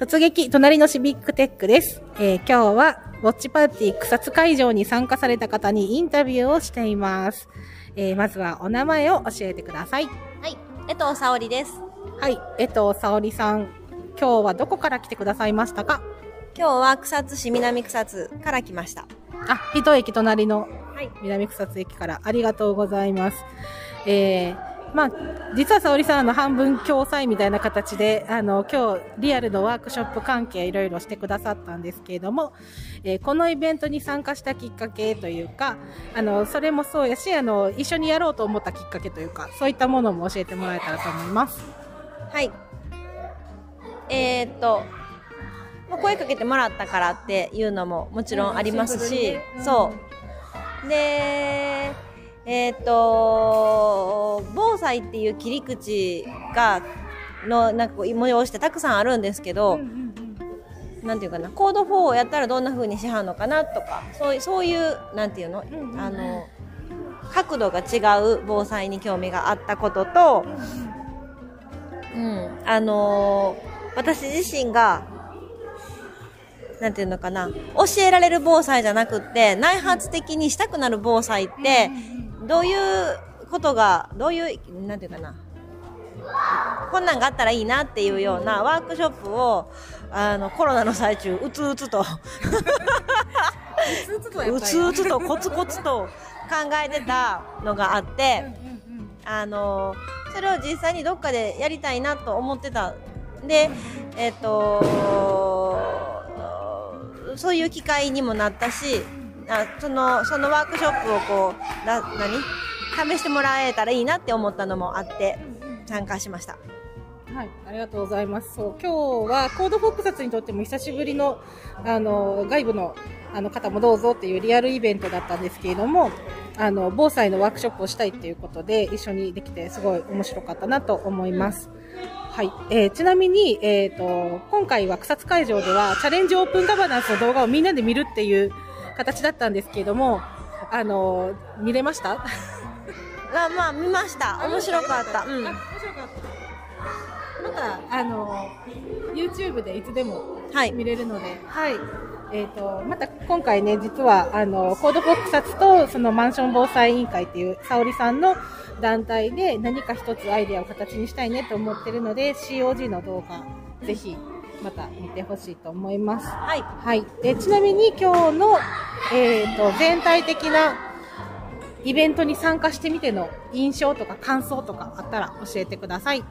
突撃、隣のシビックテックです。えー今日は、ウォッチパーティー草津会場に参加された方にインタビューをしています。えーまずはお名前を教えてください。はい、江藤沙織です。はい、江藤沙織さん。今日はどこから来てくださいましたか？今日は草津市南草津から来ました。あ、一駅隣のはい。南草津駅からありがとうございます。えー、まあ、実は沙織さん、あの、半分共催みたいな形で、あの、今日、リアルのワークショップ関係いろいろしてくださったんですけれども、えーこのイベントに参加したきっかけというか、あの、それもそうやし、あの、一緒にやろうと思ったきっかけというか、そういったものも教えてもらえたらと思います。はい。えー、っと、まあ声かけてもらったからっていうのももちろんありますしにねうん、そう。で、えー、っと、防災っていう切り口が、の、なんかこう、催してたくさんあるんですけど、なんていうかな、コード4をやったらどんな風にしはんのかなとか、そういう、そういう、なんていうの、んうんうん。あの、角度が違う防災に興味があったことと、うん、あのー私自身が、なんていうのかな、教えられる防災じゃなくって、内発的にしたくなる防災って、どういうことが、どういう、なんていうかな、こんなんがあったらいいなっていうようなワークショップを、あの、コロナの最中、うつうつと、うつうつとコツコツと考えてたのがあって、あのそれを実際にどっかでやりたいなと思ってたでえっ、とそういう機会にもなったしあそのそのワークショップをこうな何？試してもらえたらいいなって思ったのもあって参加しましたはい、ありがとうございます。そう、今日はコードフォックサツにとっても久しぶりの、あの、外部の、あの方もどうぞっていうリアルイベントだったんですけれども、あの、防災のワークショップをしたいっていうことで一緒にできてすごい面白かったなと思います。はい。えーちなみに、えっ、と、今回は草津会場ではチャレンジオープンガバナンスの動画をみんなで見るっていう形だったんですけれども、あの、見れました？あまあ見ました。面白かった。うん。あ面白かった。また、あの、YouTube でいつでもはい。見れるので、はい。えっ、と、また今回ね、実は、あの、コードフォックサツと、そのマンション防災委員会っていう、沙織さんの団体で何か一つアイデアを形にしたいねと思ってるので、COG の動画、ぜひ、また見てほしいと思います。はいはい。で、ちなみに今日の、えっ、と、全体的なイベントに参加してみての印象とか感想とかあったら教えてください。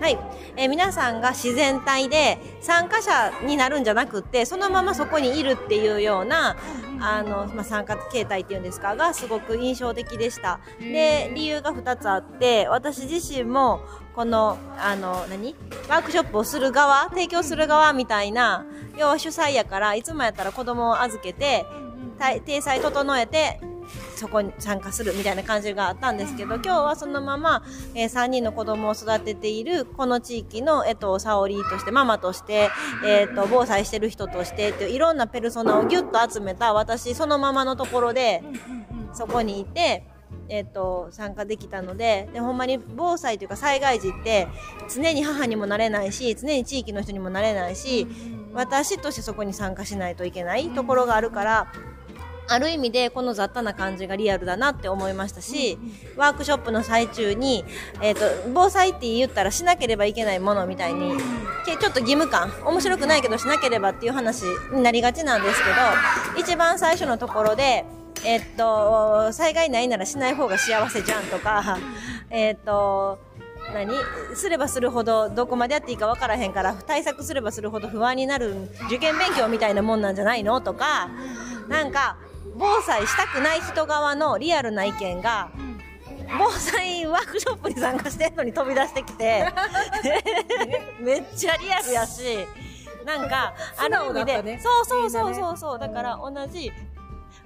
はい、えー皆さんが自然体で参加者になるんじゃなくってそのままそこにいるっていうようなあの、まあ、参加形態っていうんですかがすごく印象的でした。で理由が2つあって私自身もこのあの何？ワークショップをする側提供する側みたいな要は主催やからいつもやったら子供を預けて体体裁整えてそこに参加するみたいな感じがあったんですけど、今日はそのまま、えー3人の子供を育てているこの地域の、えっと、沙織として、ママとして、えっと、防災してる人としてっていういろんなペルソナをギュッと集めた私そのままのところで、そこにいて、えっと、参加できたのででほんまに防災というか災害時って常に母にもなれないし常に地域の人にもなれないし私としてそこに参加しないといけないところがあるからある意味でこの雑多な感じがリアルだなって思いましたし、ワークショップの最中に、えっと防災って言ったらしなければいけないものみたいに、けちょっと義務感面白くないけどしなければっていう話になりがちなんですけど一番最初のところでえっと、災害ないならしない方が幸せじゃんとか、えっと、何？すればするほどどこまでやっていいか分からへんから対策すればするほど不安になる受験勉強みたいなもんなんじゃないの？とかなんか防災したくない人側のリアルな意見が防災ワークショップに参加してんのに飛び出してきて めっちゃリアルやしなんかある意味で、ねそうそうそうそうそうだから同じ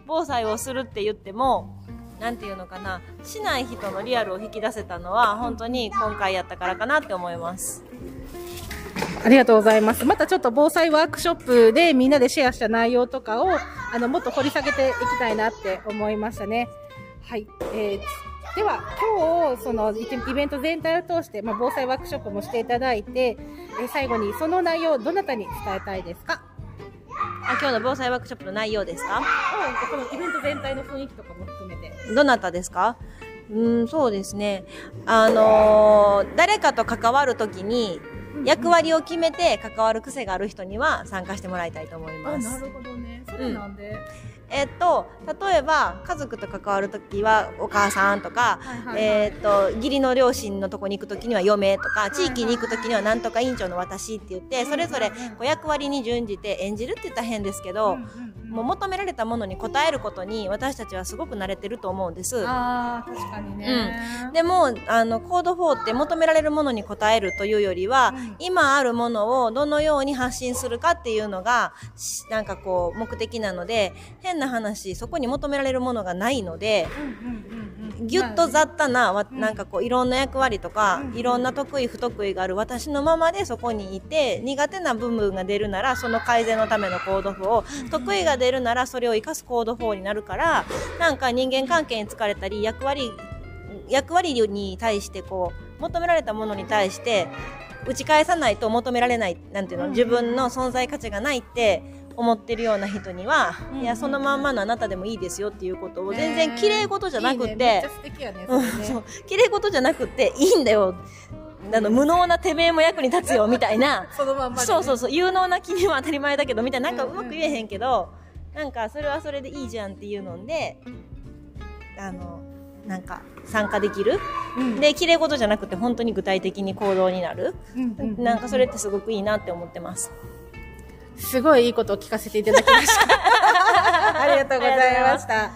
防災をするって言ってもなんていうのかなしない人のリアルを引き出せたのは本当に今回やったからかなって思います。ありがとうございます。またちょっと防災ワークショップでみんなでシェアした内容とかを、あの、もっと掘り下げていきたいなって思いましたね。はい。えーでは、今日、そのイイベント全体を通して、まあ、防災ワークショップもしていただいて、えー最後にその内容をどなたに伝えたいですか？あ今日の防災ワークショップの内容ですか？このイベント全体の雰囲気とかも含めて。どなたですか？うん、そうですね。あのー誰かと関わるときに、役割を決めて関わる癖がある人には参加してもらいたいと思いあ、ます。なるほどね。それなんで、えっと、例えば、家族と関わるときはお母さんとか、はいはいはい。えっと、義理の両親のとこに行くときには嫁とか、地域に行くときにはなんとか委員長の私って言って、それぞれこう役割に準じて演じるって言ったら変ですけど、うんうんうんもう求められたものに応えることに私たちはすごく慣れてると思うんです。ああ、確かにね。でも、あの、コード4って求められるものに応えるというよりは、うん今あるものをどのように発信するかっていうのが、しなんかこう、目的なので、変な話、そこに求められるものがないので、うんうんうんうんぎゅっと雑多な、わうん。なんかこう、いろんな役割とか、うん。いろんな得意不得意がある私のままでそこにいて、苦手な部分が出るなら、その改善のためのコード4を、得意が出るなら、それを活かすコード4になるから、なんか人間関係に疲れたり、役割、役割に対してこう、求められたものに対して、打ち返さないと求められない、なんていうの、うん。自分の存在価値がないって思ってるような人には、うんいや、そのまんまのあなたでもいいですよっていうことを、全然ね綺麗事じゃなくて、ね。綺麗事じゃなくて、いい んだよ。あの、無能なてめえも役に立つよ、みたいな。そのまんまでねそうそうそう、有能な君は当たり前だけど、みたいな、なんかうまく言えへんけど、なんか、それはそれでいいじゃんっていうので、あの、なんか、参加できる。うんで、綺麗事じゃなくて、本当に具体的に行動になる。うんうんうんなんか、それってすごくいいなって思ってます。すごいいいことを聞かせていただきました。ありがとうございました。